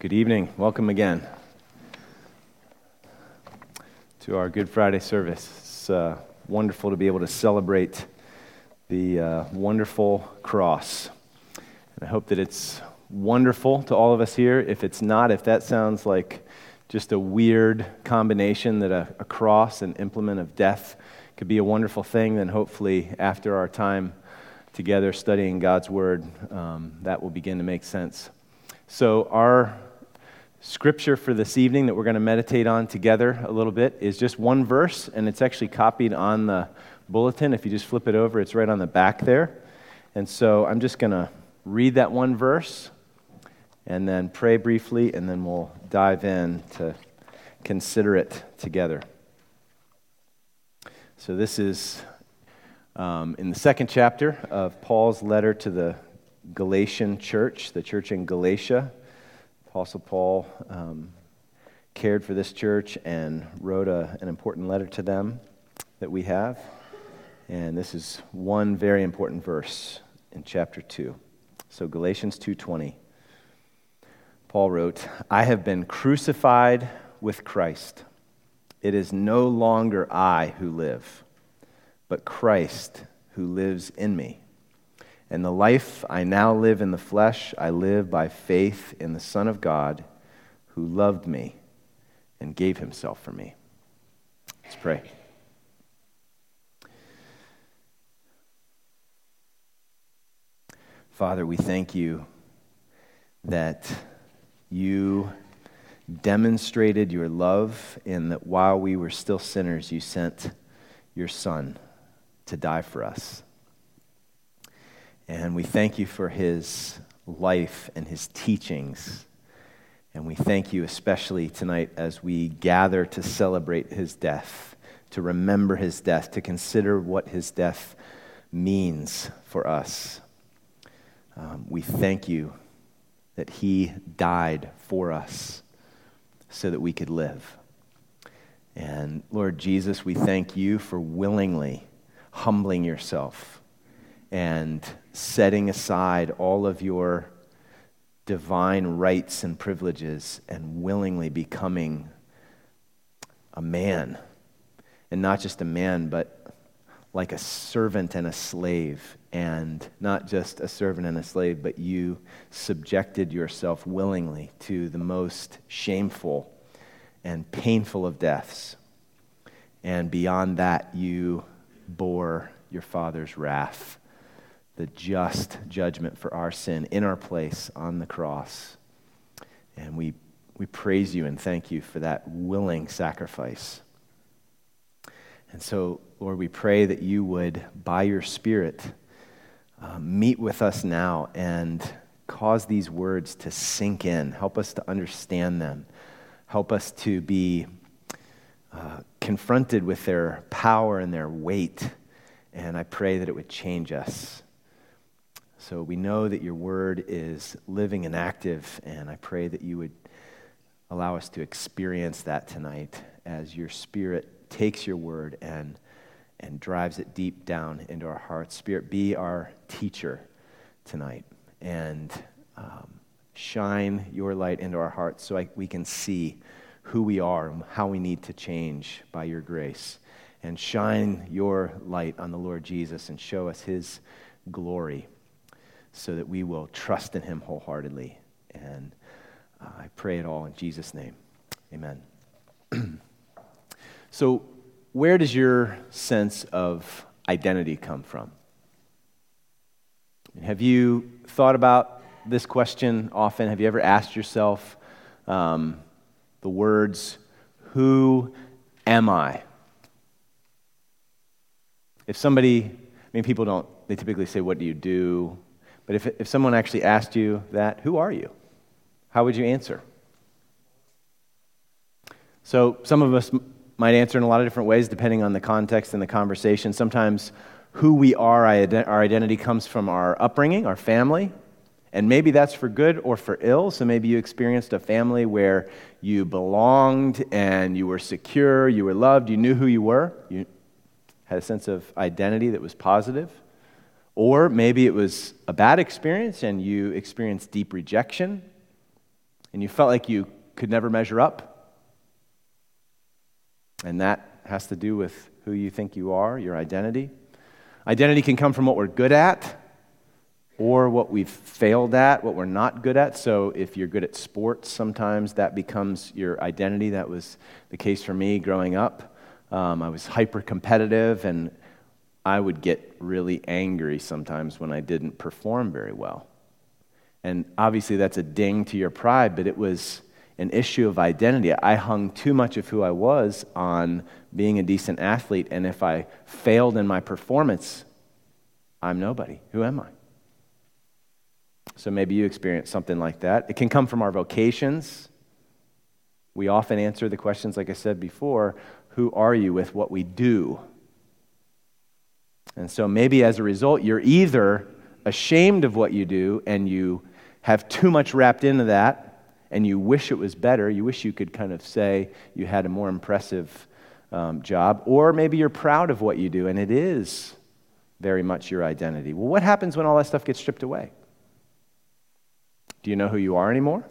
Good evening. Welcome again to our Good Friday service. It's uh, wonderful to be able to celebrate the uh, wonderful cross. And I hope that it's wonderful to all of us here. If it's not, if that sounds like just a weird combination that a, a cross, an implement of death, could be a wonderful thing, then hopefully after our time together studying God's Word, um, that will begin to make sense. So, our scripture for this evening that we're going to meditate on together a little bit is just one verse, and it's actually copied on the bulletin. If you just flip it over, it's right on the back there. And so I'm just going to read that one verse and then pray briefly, and then we'll dive in to consider it together. So this is um, in the second chapter of Paul's letter to the Galatian church, the church in Galatia. Apostle Paul um, cared for this church and wrote a, an important letter to them that we have. And this is one very important verse in chapter 2. So Galatians 2:20. Paul wrote, "I have been crucified with Christ. It is no longer I who live, but Christ who lives in me." And the life I now live in the flesh, I live by faith in the Son of God who loved me and gave himself for me. Let's pray. Father, we thank you that you demonstrated your love in that while we were still sinners, you sent your Son to die for us. And we thank you for his life and his teachings. And we thank you especially tonight as we gather to celebrate his death, to remember his death, to consider what his death means for us. Um, we thank you that he died for us so that we could live. And Lord Jesus, we thank you for willingly humbling yourself and setting aside all of your divine rights and privileges and willingly becoming a man. And not just a man, but like a servant and a slave. And not just a servant and a slave, but you subjected yourself willingly to the most shameful and painful of deaths. And beyond that, you bore your father's wrath the just judgment for our sin in our place on the cross. And we, we praise you and thank you for that willing sacrifice. And so, Lord, we pray that you would, by your Spirit, uh, meet with us now and cause these words to sink in. Help us to understand them. Help us to be uh, confronted with their power and their weight. And I pray that it would change us. So we know that your word is living and active, and I pray that you would allow us to experience that tonight as your spirit takes your word and, and drives it deep down into our hearts. Spirit, be our teacher tonight and um, shine your light into our hearts so I, we can see who we are and how we need to change by your grace. And shine your light on the Lord Jesus and show us his glory so that we will trust in him wholeheartedly. And uh, I pray it all in Jesus' name. Amen. so, where does your sense of identity come from? Have you thought about this question often? Have you ever asked yourself um, the words, Who am I? If somebody, I mean, people don't, they typically say, What do you do? But if, if someone actually asked you that, who are you? How would you answer? So some of us might answer in a lot of different ways depending on the context and the conversation. Sometimes who we are, our identity comes from our upbringing, our family. And maybe that's for good or for ill. So maybe you experienced a family where you belonged and you were secure, you were loved, you knew who you were, you had a sense of identity that was positive. Or maybe it was a bad experience and you experienced deep rejection and you felt like you could never measure up. And that has to do with who you think you are, your identity. Identity can come from what we're good at or what we've failed at, what we're not good at. So if you're good at sports, sometimes that becomes your identity. That was the case for me growing up. Um, I was hyper competitive, and I would get really angry sometimes when I didn't perform very well. And obviously, that's a ding to your pride, but it was an issue of identity. I hung too much of who I was on being a decent athlete, and if I failed in my performance, I'm nobody. Who am I? So maybe you experience something like that. It can come from our vocations. We often answer the questions, like I said before who are you with what we do? And so maybe as a result, you're either ashamed of what you do and you have too much wrapped into that and you wish it was better. You wish you could kind of say you had a more impressive um, job. Or maybe you're proud of what you do and it is very much your identity. Well, what happens when all that stuff gets stripped away? Do you know who you are anymore?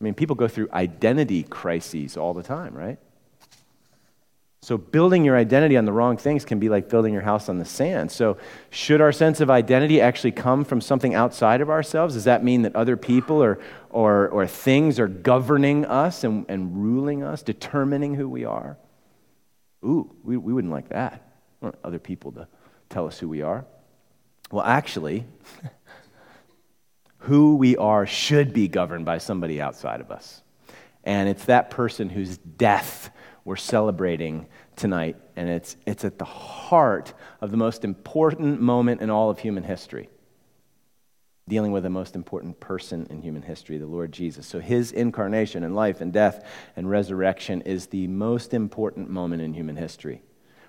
I mean, people go through identity crises all the time, right? So, building your identity on the wrong things can be like building your house on the sand. So, should our sense of identity actually come from something outside of ourselves? Does that mean that other people or, or, or things are governing us and, and ruling us, determining who we are? Ooh, we, we wouldn't like that. We want other people to tell us who we are. Well, actually, who we are should be governed by somebody outside of us. And it's that person whose death we're celebrating tonight, and it's, it's at the heart of the most important moment in all of human history, dealing with the most important person in human history, the Lord Jesus. So, his incarnation and life and death and resurrection is the most important moment in human history.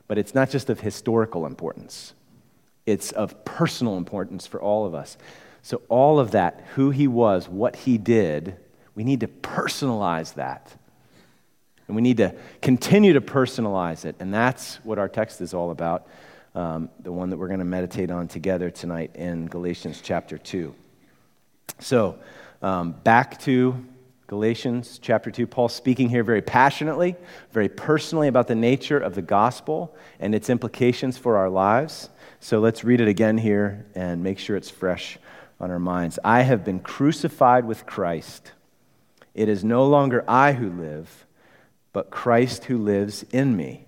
But it's not just of historical importance, it's of personal importance for all of us. So, all of that, who he was, what he did, we need to personalize that and we need to continue to personalize it. And that's what our text is all about, um, the one that we're going to meditate on together tonight in Galatians chapter 2. So, um, back to Galatians chapter 2. Paul speaking here very passionately, very personally about the nature of the gospel and its implications for our lives. So let's read it again here and make sure it's fresh on our minds. I have been crucified with Christ. It is no longer I who live but Christ who lives in me.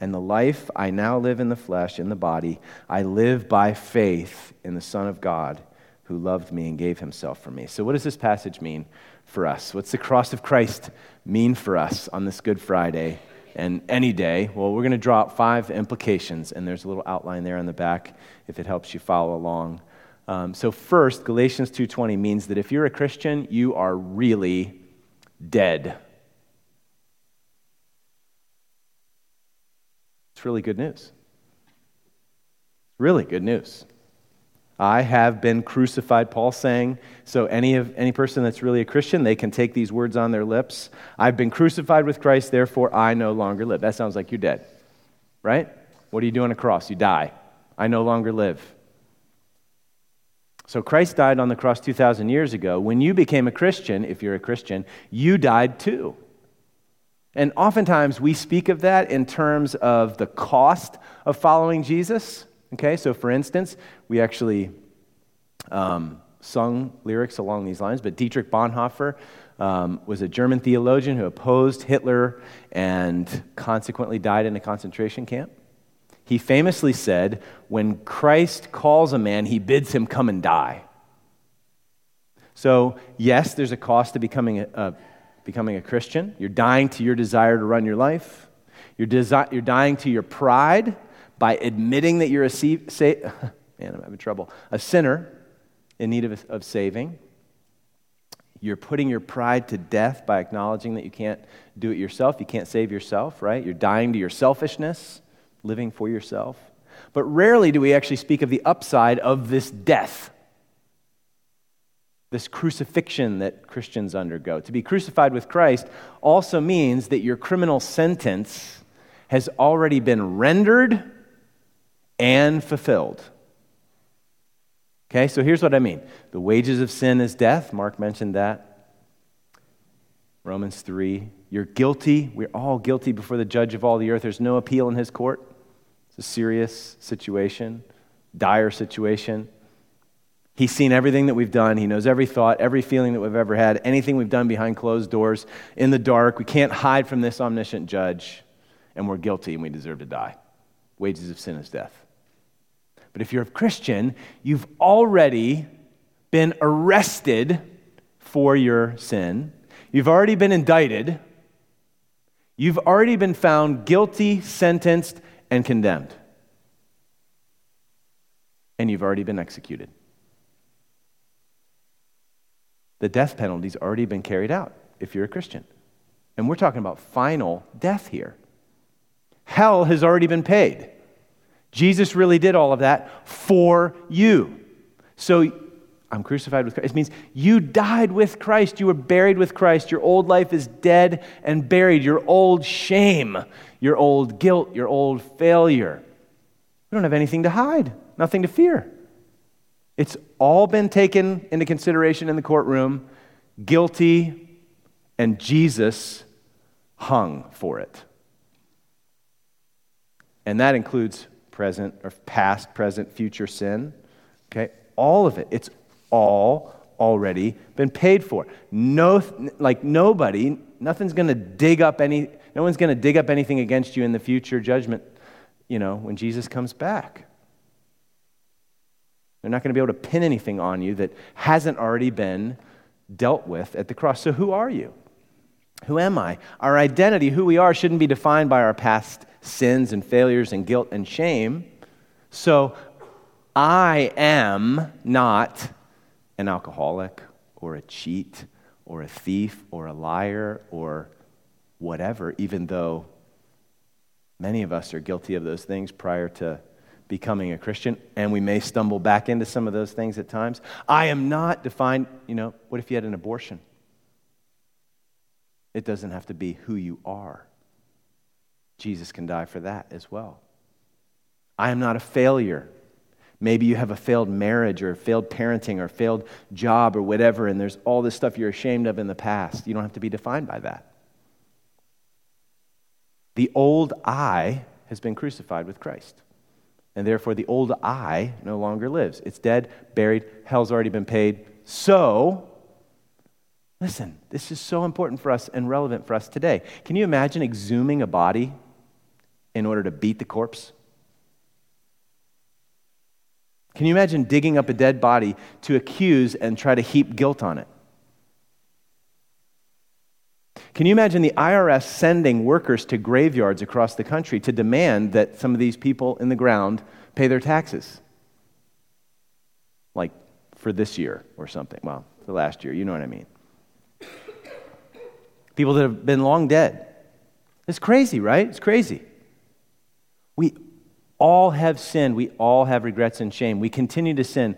And the life I now live in the flesh, in the body, I live by faith in the Son of God who loved me and gave himself for me. So, what does this passage mean for us? What's the cross of Christ mean for us on this Good Friday and any day? Well, we're going to draw out five implications, and there's a little outline there on the back if it helps you follow along. Um, so, first, Galatians 2:20 means that if you're a Christian, you are really dead It's really good news. Really good news. I have been crucified, Paul saying. So any of any person that's really a Christian, they can take these words on their lips. I've been crucified with Christ, therefore I no longer live. That sounds like you're dead. Right? What do you do on a cross? You die. I no longer live. So Christ died on the cross 2,000 years ago. When you became a Christian, if you're a Christian, you died too. And oftentimes we speak of that in terms of the cost of following Jesus. Okay, so for instance, we actually um, sung lyrics along these lines, but Dietrich Bonhoeffer um, was a German theologian who opposed Hitler and consequently died in a concentration camp. He famously said, When Christ calls a man, he bids him come and die. So, yes, there's a cost to becoming a, a becoming a Christian. You're dying to your desire to run your life. You're, desi- you're dying to your pride by admitting that you're a sa- man, I'm having trouble, a sinner in need of, of saving. You're putting your pride to death by acknowledging that you can't do it yourself. You can't save yourself, right? You're dying to your selfishness, living for yourself. But rarely do we actually speak of the upside of this death this crucifixion that Christians undergo. To be crucified with Christ also means that your criminal sentence has already been rendered and fulfilled. Okay, so here's what I mean the wages of sin is death. Mark mentioned that. Romans 3. You're guilty. We're all guilty before the judge of all the earth. There's no appeal in his court. It's a serious situation, dire situation. He's seen everything that we've done. He knows every thought, every feeling that we've ever had, anything we've done behind closed doors, in the dark. We can't hide from this omniscient judge, and we're guilty and we deserve to die. Wages of sin is death. But if you're a Christian, you've already been arrested for your sin, you've already been indicted, you've already been found guilty, sentenced, and condemned. And you've already been executed. The death penalty's already been carried out if you're a Christian. And we're talking about final death here. Hell has already been paid. Jesus really did all of that for you. So I'm crucified with Christ. It means you died with Christ. You were buried with Christ. Your old life is dead and buried. Your old shame, your old guilt, your old failure. We don't have anything to hide, nothing to fear. It's all been taken into consideration in the courtroom, guilty, and Jesus hung for it. And that includes present or past, present, future sin. Okay? All of it. It's all already been paid for. No like nobody, nothing's going to dig up any no one's going to dig up anything against you in the future judgment, you know, when Jesus comes back. They're not going to be able to pin anything on you that hasn't already been dealt with at the cross. So, who are you? Who am I? Our identity, who we are, shouldn't be defined by our past sins and failures and guilt and shame. So, I am not an alcoholic or a cheat or a thief or a liar or whatever, even though many of us are guilty of those things prior to becoming a Christian, and we may stumble back into some of those things at times. I am not defined, you know, what if you had an abortion? It doesn't have to be who you are. Jesus can die for that as well. I am not a failure. Maybe you have a failed marriage or failed parenting or failed job or whatever, and there's all this stuff you're ashamed of in the past. You don't have to be defined by that. The old I has been crucified with Christ and therefore the old I no longer lives. It's dead, buried, hell's already been paid. So, listen, this is so important for us and relevant for us today. Can you imagine exhuming a body in order to beat the corpse? Can you imagine digging up a dead body to accuse and try to heap guilt on it? Can you imagine the IRS sending workers to graveyards across the country to demand that some of these people in the ground pay their taxes? Like for this year or something. Well, the last year, you know what I mean. People that have been long dead. It's crazy, right? It's crazy. We all have sinned. We all have regrets and shame. We continue to sin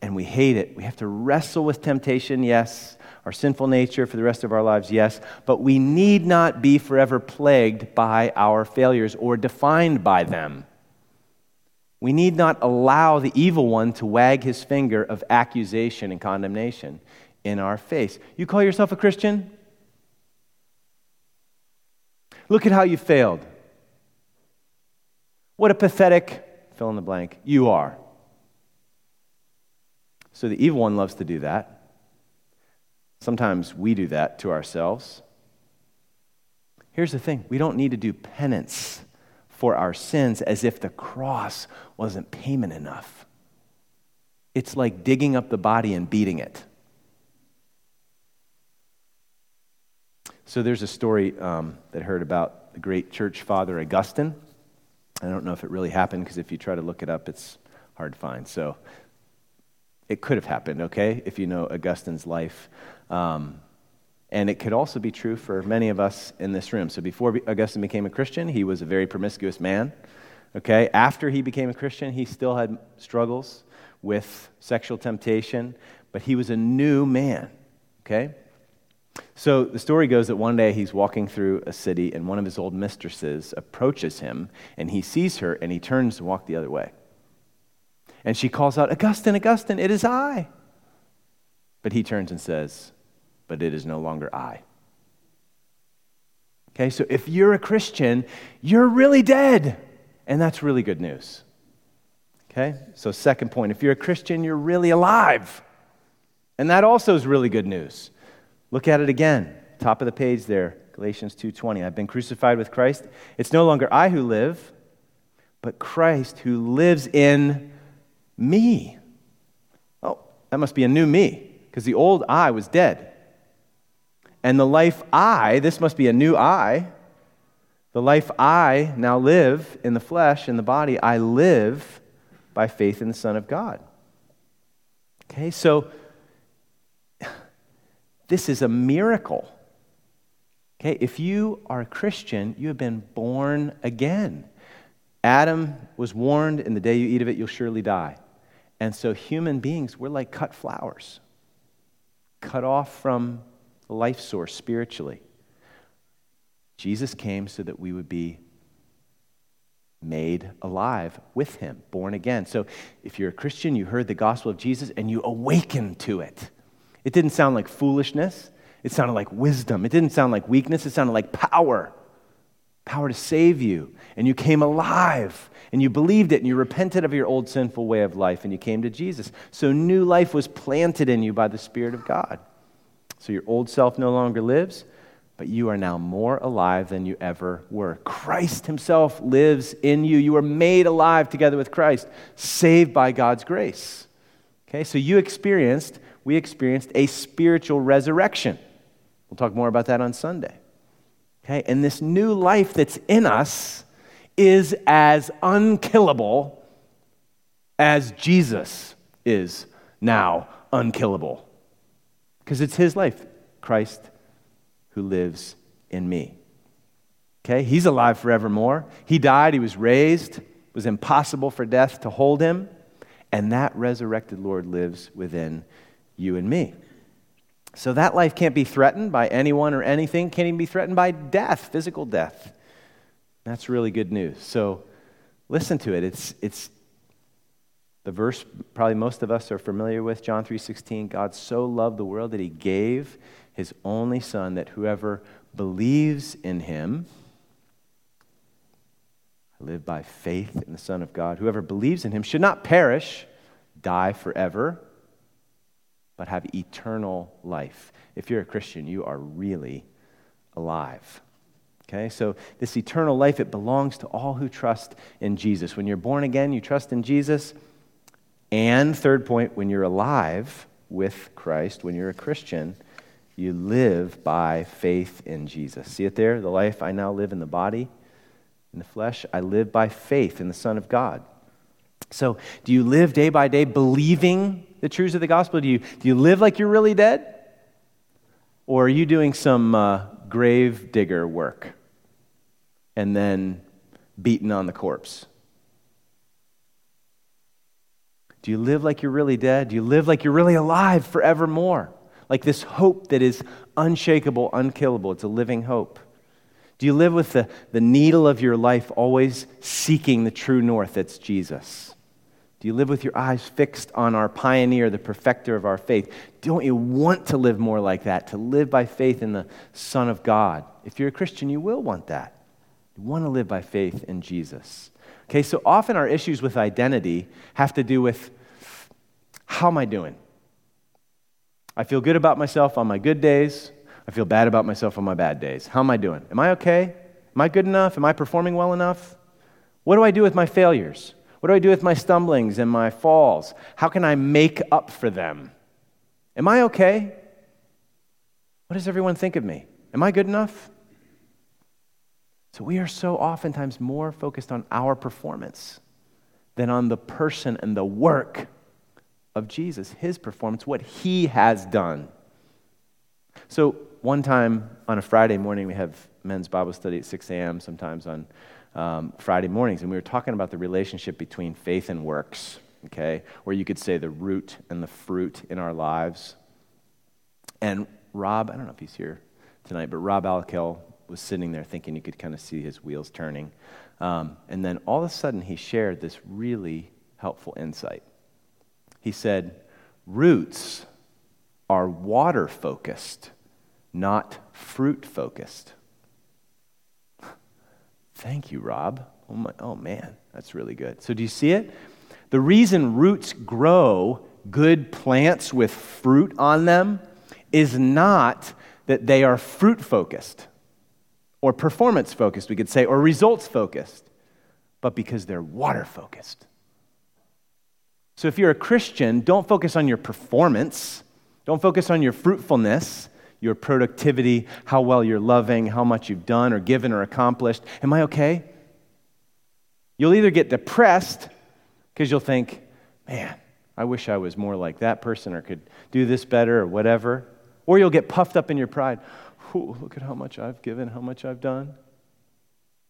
and we hate it. We have to wrestle with temptation, yes our sinful nature for the rest of our lives, yes, but we need not be forever plagued by our failures or defined by them. We need not allow the evil one to wag his finger of accusation and condemnation in our face. You call yourself a Christian? Look at how you failed. What a pathetic fill in the blank you are. So the evil one loves to do that. Sometimes we do that to ourselves. Here's the thing we don't need to do penance for our sins as if the cross wasn't payment enough. It's like digging up the body and beating it. So there's a story um, that I heard about the great church father Augustine. I don't know if it really happened because if you try to look it up, it's hard to find. So it could have happened, okay, if you know Augustine's life. Um, and it could also be true for many of us in this room. So before Augustine became a Christian, he was a very promiscuous man. Okay? After he became a Christian, he still had struggles with sexual temptation, but he was a new man. Okay? So the story goes that one day he's walking through a city and one of his old mistresses approaches him and he sees her and he turns to walk the other way. And she calls out, Augustine, Augustine, it is I. But he turns and says, But it is no longer I. Okay, so if you're a Christian, you're really dead. And that's really good news. Okay, so second point if you're a Christian, you're really alive. And that also is really good news. Look at it again, top of the page there, Galatians 2:20. I've been crucified with Christ. It's no longer I who live, but Christ who lives in me. Oh, that must be a new me, because the old I was dead. And the life I, this must be a new I. The life I now live in the flesh, in the body, I live by faith in the Son of God. Okay, so this is a miracle. Okay, if you are a Christian, you have been born again. Adam was warned, in the day you eat of it, you'll surely die. And so, human beings, we're like cut flowers, cut off from the life source spiritually. Jesus came so that we would be made alive with him, born again. So, if you're a Christian, you heard the gospel of Jesus and you awakened to it. It didn't sound like foolishness, it sounded like wisdom. It didn't sound like weakness, it sounded like power power to save you. And you came alive and you believed it and you repented of your old sinful way of life and you came to Jesus. So new life was planted in you by the Spirit of God. So your old self no longer lives, but you are now more alive than you ever were. Christ Himself lives in you. You are made alive together with Christ, saved by God's grace. Okay, so you experienced, we experienced a spiritual resurrection. We'll talk more about that on Sunday. Okay? And this new life that's in us is as unkillable as Jesus is now unkillable. Because it's his life, Christ who lives in me. Okay? He's alive forevermore. He died, he was raised. It was impossible for death to hold him. And that resurrected Lord lives within you and me. So that life can't be threatened by anyone or anything, can't even be threatened by death, physical death. That's really good news. So listen to it. It's, it's the verse probably most of us are familiar with, John 3:16. God so loved the world that he gave his only son that whoever believes in him live by faith in the Son of God. Whoever believes in him should not perish, die forever but have eternal life. If you're a Christian, you are really alive. Okay, so this eternal life, it belongs to all who trust in Jesus. When you're born again, you trust in Jesus. And third point, when you're alive with Christ, when you're a Christian, you live by faith in Jesus. See it there? The life I now live in the body, in the flesh, I live by faith in the Son of God. So, do you live day by day believing the truths of the gospel? Do you, do you live like you're really dead? Or are you doing some uh, grave digger work and then beating on the corpse? Do you live like you're really dead? Do you live like you're really alive forevermore? Like this hope that is unshakable, unkillable. It's a living hope. Do you live with the, the needle of your life always seeking the true north that's Jesus? Do you live with your eyes fixed on our pioneer, the perfecter of our faith? Don't you want to live more like that, to live by faith in the Son of God? If you're a Christian, you will want that. You want to live by faith in Jesus. Okay, so often our issues with identity have to do with how am I doing? I feel good about myself on my good days. I feel bad about myself on my bad days. How am I doing? Am I okay? Am I good enough? Am I performing well enough? What do I do with my failures? What do I do with my stumblings and my falls? How can I make up for them? Am I okay? What does everyone think of me? Am I good enough? So we are so oftentimes more focused on our performance than on the person and the work of Jesus, his performance, what he has done. So one time on a Friday morning, we have men's Bible study at 6 a.m., sometimes on um, Friday mornings, and we were talking about the relationship between faith and works, okay? Where you could say the root and the fruit in our lives. And Rob, I don't know if he's here tonight, but Rob Alkel was sitting there thinking you could kind of see his wheels turning. Um, and then all of a sudden, he shared this really helpful insight. He said, Roots are water focused, not fruit focused. Thank you, Rob. Oh, my, oh man, that's really good. So, do you see it? The reason roots grow good plants with fruit on them is not that they are fruit focused or performance focused, we could say, or results focused, but because they're water focused. So if you're a Christian, don't focus on your performance, don't focus on your fruitfulness, your productivity, how well you're loving, how much you've done or given or accomplished. Am I okay? You'll either get depressed because you'll think, man, I wish I was more like that person or could do this better or whatever. Or you'll get puffed up in your pride. look at how much I've given, how much I've done.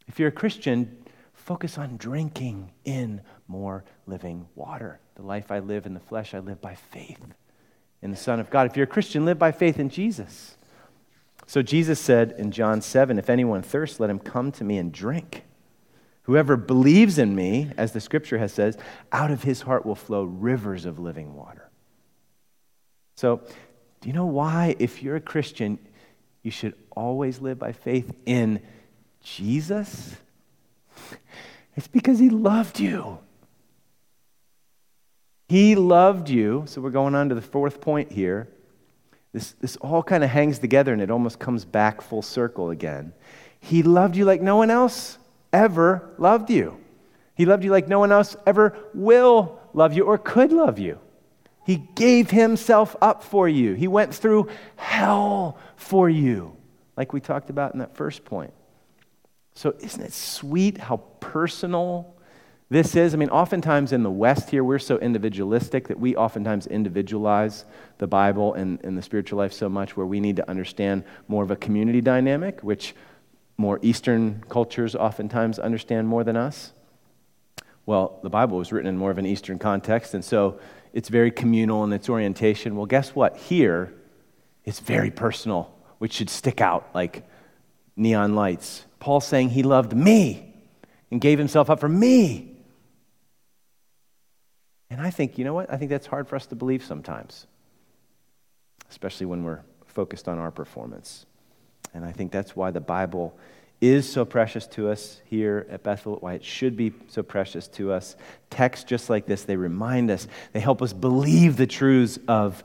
If you're a Christian, focus on drinking in more living water. The life I live in the flesh, I live by faith in the Son of God. If you're a Christian, live by faith in Jesus. So Jesus said in John 7 If anyone thirsts, let him come to me and drink. Whoever believes in me, as the scripture has says, out of his heart will flow rivers of living water. So, do you know why, if you're a Christian, you should always live by faith in Jesus? It's because he loved you. He loved you. So we're going on to the fourth point here. This, this all kind of hangs together and it almost comes back full circle again. He loved you like no one else ever loved you. He loved you like no one else ever will love you or could love you. He gave himself up for you. He went through hell for you, like we talked about in that first point. So, isn't it sweet how personal this is? I mean, oftentimes in the West here, we're so individualistic that we oftentimes individualize the Bible and, and the spiritual life so much where we need to understand more of a community dynamic, which more Eastern cultures oftentimes understand more than us. Well, the Bible was written in more of an Eastern context, and so it's very communal in its orientation. Well, guess what? Here, it's very personal, which should stick out like neon lights. Paul's saying he loved me and gave himself up for me. And I think, you know what? I think that's hard for us to believe sometimes, especially when we're focused on our performance. And I think that's why the Bible is so precious to us here at Bethel, why it should be so precious to us. Texts just like this, they remind us, they help us believe the truths of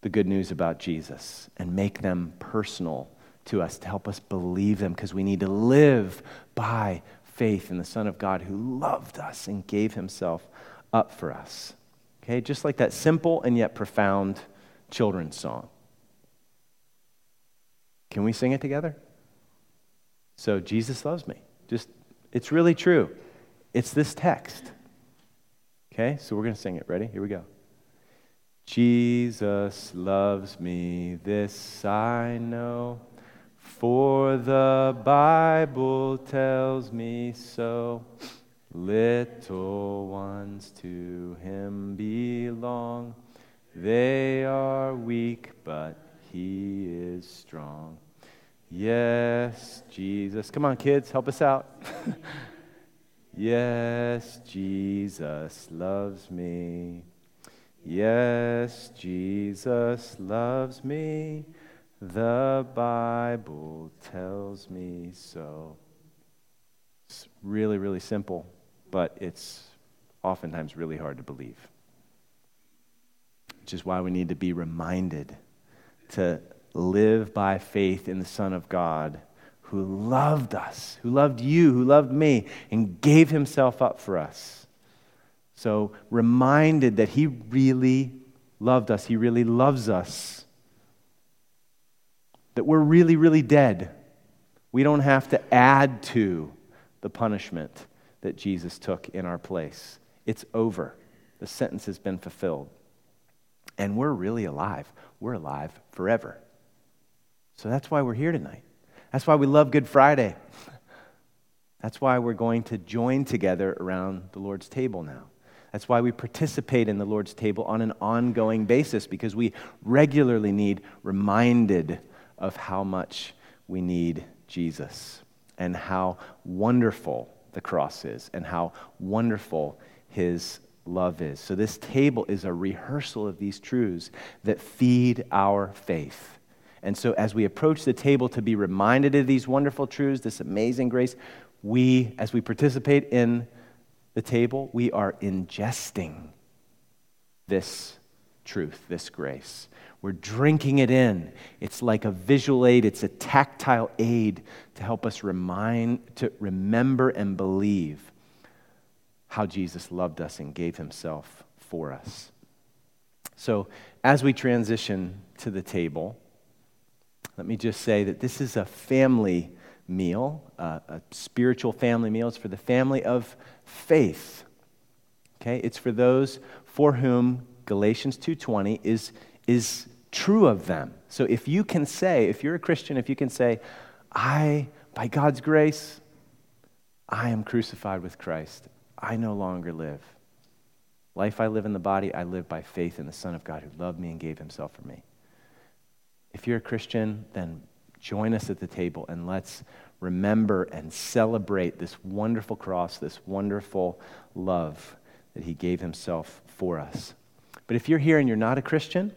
the good news about Jesus and make them personal to us to help us believe them because we need to live by faith in the Son of God who loved us and gave himself up for us. Okay, just like that simple and yet profound children's song. Can we sing it together? So Jesus loves me. Just it's really true. It's this text. Okay? So we're going to sing it. Ready? Here we go. Jesus loves me, this I know, for the Bible tells me so. Little ones to him belong. They are weak, but he is strong. Yes, Jesus. Come on, kids, help us out. yes, Jesus loves me. Yes, Jesus loves me. The Bible tells me so. It's really, really simple, but it's oftentimes really hard to believe. Which is why we need to be reminded to live by faith in the Son of God who loved us, who loved you, who loved me, and gave himself up for us. So, reminded that he really loved us, he really loves us, that we're really, really dead. We don't have to add to the punishment that Jesus took in our place. It's over. The sentence has been fulfilled. And we're really alive. We're alive forever. So that's why we're here tonight. That's why we love Good Friday. That's why we're going to join together around the Lord's table now. That's why we participate in the Lord's table on an ongoing basis because we regularly need reminded of how much we need Jesus and how wonderful the cross is and how wonderful his love is. So, this table is a rehearsal of these truths that feed our faith And so, as we approach the table to be reminded of these wonderful truths, this amazing grace, we, as we participate in the table, we are ingesting this truth, this grace. We're drinking it in. It's like a visual aid, it's a tactile aid to help us remind, to remember and believe how Jesus loved us and gave himself for us. So, as we transition to the table, let me just say that this is a family meal, uh, a spiritual family meal. It's for the family of faith. Okay? It's for those for whom Galatians 2:20 is is true of them. So if you can say, if you're a Christian, if you can say, I by God's grace I am crucified with Christ. I no longer live. Life I live in the body, I live by faith in the Son of God who loved me and gave himself for me. If you're a Christian, then join us at the table and let's remember and celebrate this wonderful cross, this wonderful love that he gave himself for us. But if you're here and you're not a Christian,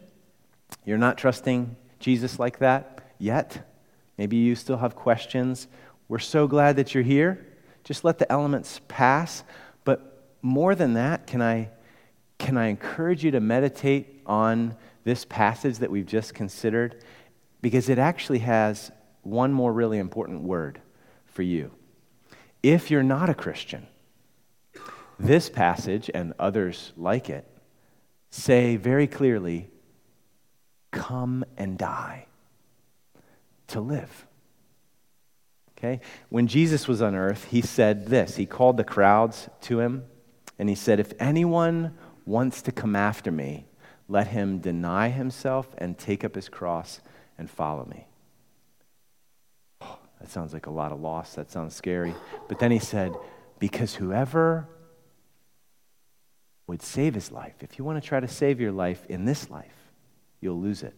you're not trusting Jesus like that yet, maybe you still have questions. We're so glad that you're here. Just let the elements pass. But more than that, can I can I encourage you to meditate on this passage that we've just considered? Because it actually has one more really important word for you. If you're not a Christian, this passage and others like it say very clearly come and die to live. Okay? When Jesus was on earth, he said this. He called the crowds to him and he said, If anyone wants to come after me, let him deny himself and take up his cross and follow me. Oh, that sounds like a lot of loss. That sounds scary. But then he said, Because whoever would save his life, if you want to try to save your life in this life, you'll lose it.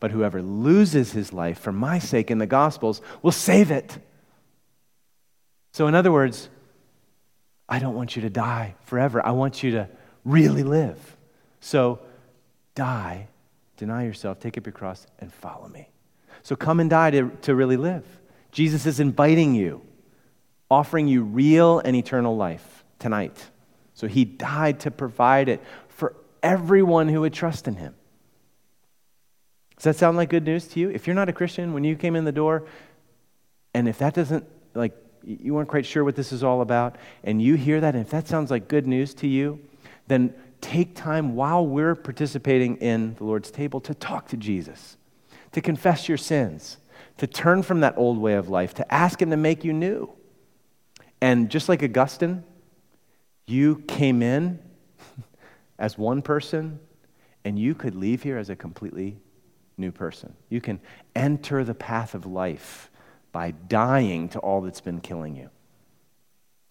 But whoever loses his life for my sake in the Gospels will save it. So, in other words, I don't want you to die forever. I want you to really live. So die, deny yourself, take up your cross, and follow me. So come and die to, to really live. Jesus is inviting you, offering you real and eternal life tonight. So he died to provide it for everyone who would trust in him. Does that sound like good news to you? If you're not a Christian, when you came in the door, and if that doesn't, like, you weren't quite sure what this is all about, and you hear that, and if that sounds like good news to you, then take time while we're participating in the Lord's table to talk to Jesus, to confess your sins, to turn from that old way of life, to ask Him to make you new. And just like Augustine, you came in as one person, and you could leave here as a completely new person. You can enter the path of life by dying to all that's been killing you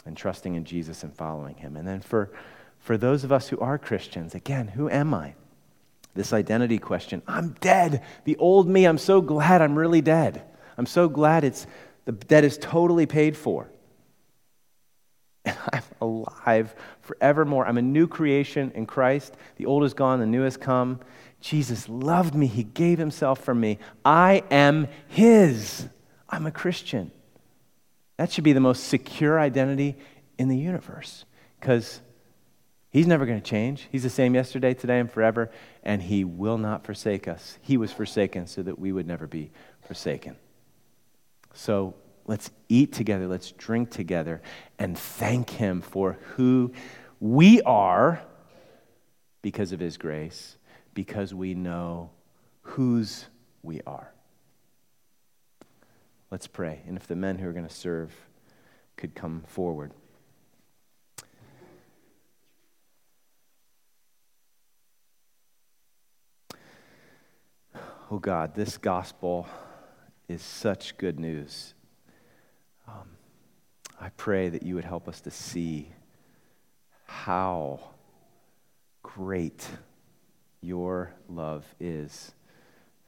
and trusting in Jesus and following Him. And then for for those of us who are Christians, again, who am I? This identity question. I'm dead. The old me, I'm so glad I'm really dead. I'm so glad it's the debt is totally paid for. And I'm alive forevermore. I'm a new creation in Christ. The old is gone, the new has come. Jesus loved me. He gave himself for me. I am his. I'm a Christian. That should be the most secure identity in the universe because He's never going to change. He's the same yesterday, today, and forever, and He will not forsake us. He was forsaken so that we would never be forsaken. So let's eat together, let's drink together, and thank Him for who we are because of His grace, because we know whose we are. Let's pray. And if the men who are going to serve could come forward. oh God, this gospel is such good news. I pray that you would help us to see how great your love is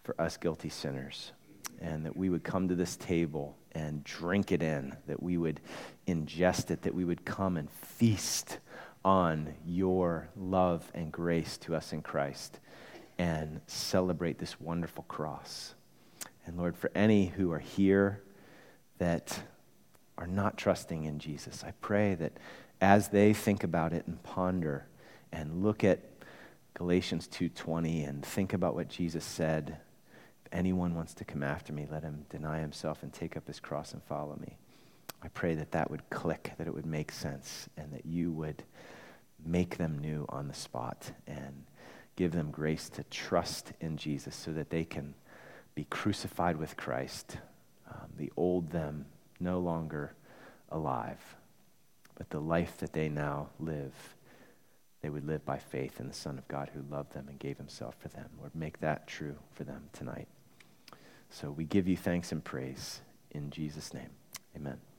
for us guilty sinners, and that we would come to this table and drink it in, that we would ingest it, that we would come and feast on your love and grace to us in Christ and celebrate this wonderful cross. And Lord, for any who are here that are not trusting in Jesus, I pray that as they think about it and ponder and look at Galatians 2:20 and think about what Jesus said, if anyone wants to come after me, let him deny himself and take up his cross and follow me. I pray that that would click, that it would make sense, and that you would make them new on the spot and give them grace to trust in Jesus so that they can be crucified with Christ, um, the old them no longer alive, but the life that they now live, they would live by faith in the Son of God who loved them and gave himself for them. Lord, make that true for them tonight. So we give you thanks and praise in Jesus' name. Amen.